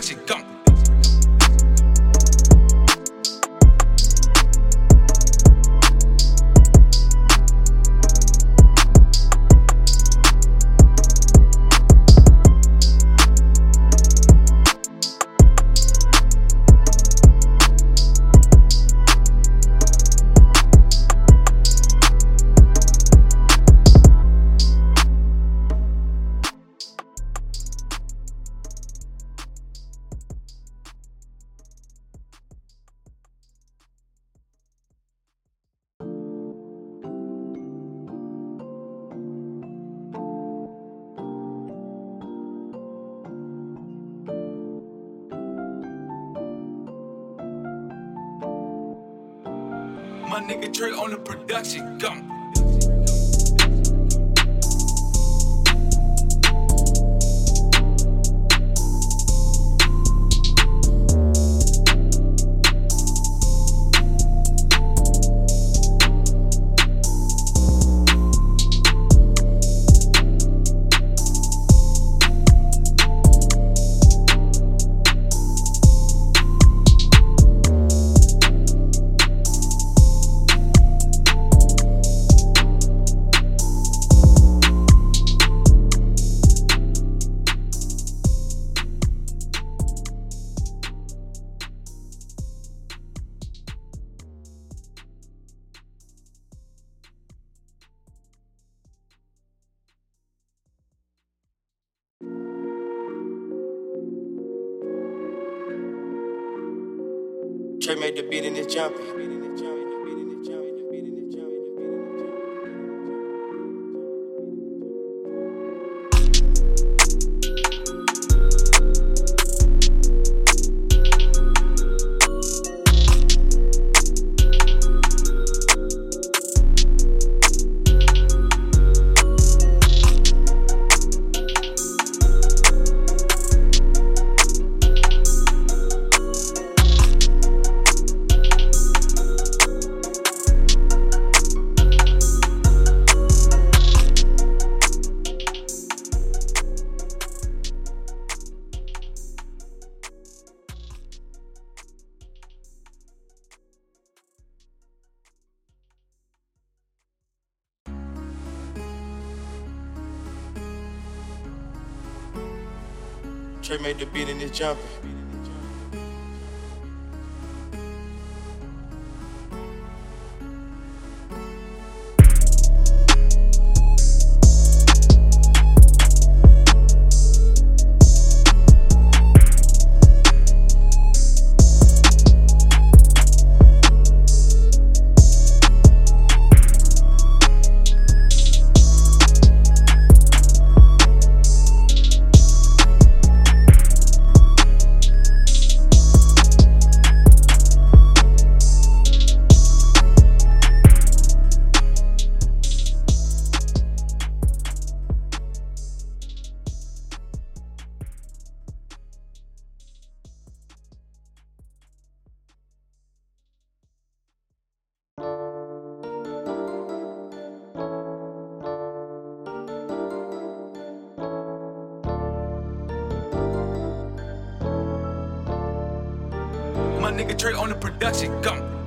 production. Gone. My nigga Trey on the production. Gone. Trey made the beat and it's jumping. Trey made the beat and it's jumping. Nigga Trey on the production. Gone.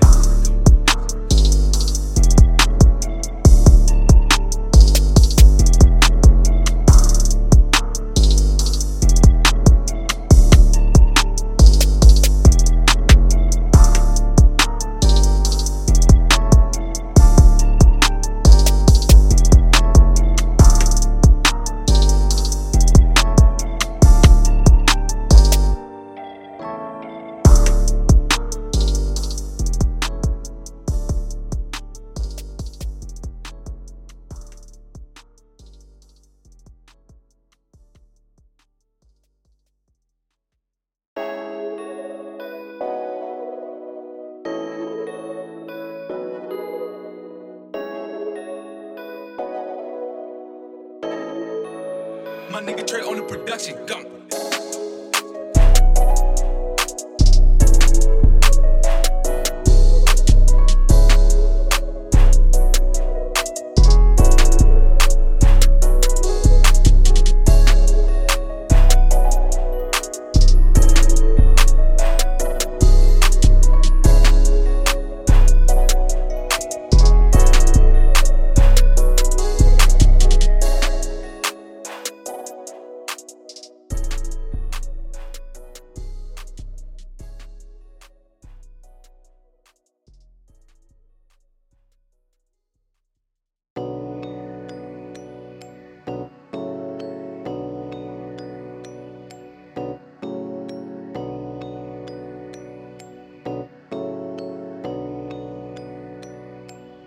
My nigga Trey on the production. Gone.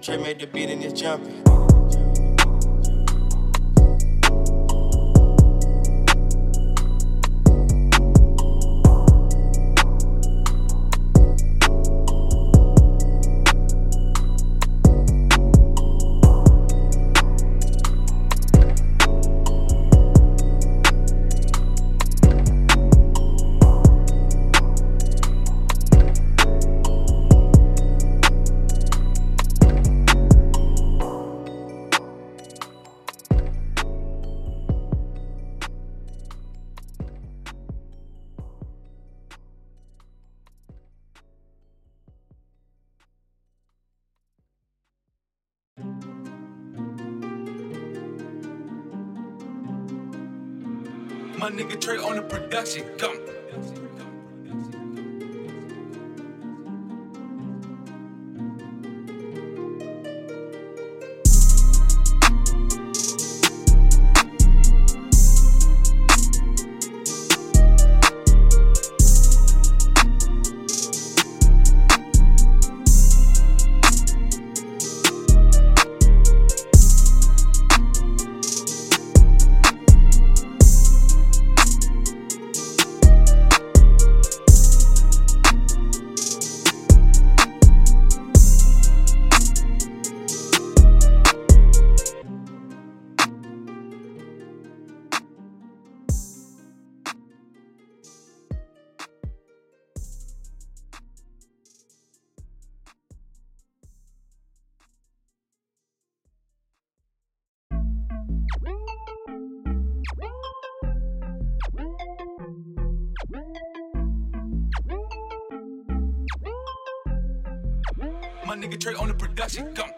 Trey made the beat and it's jumping. My nigga Trey on the production. Come. My nigga Trey on the production. Come.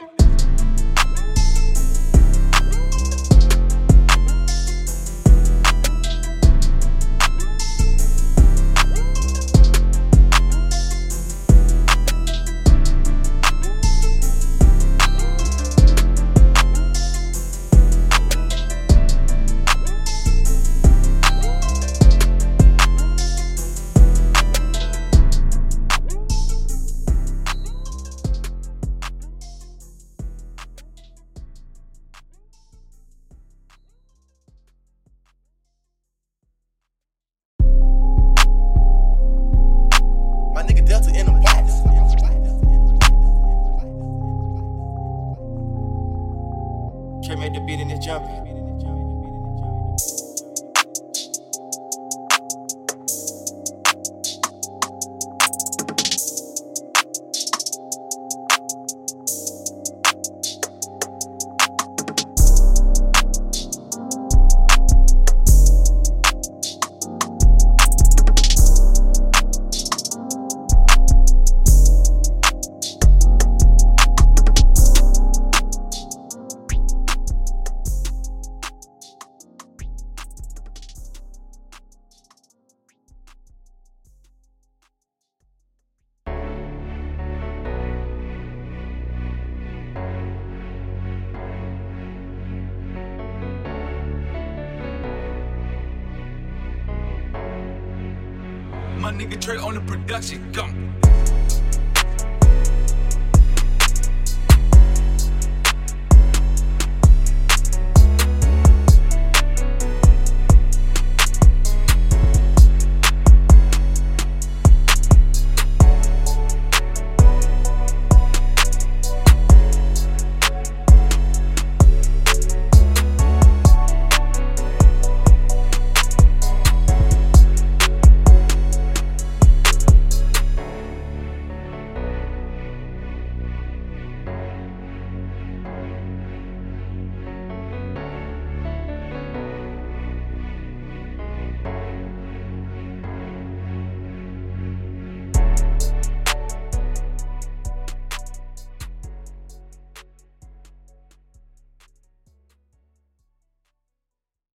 My nigga Trey on the production. Come.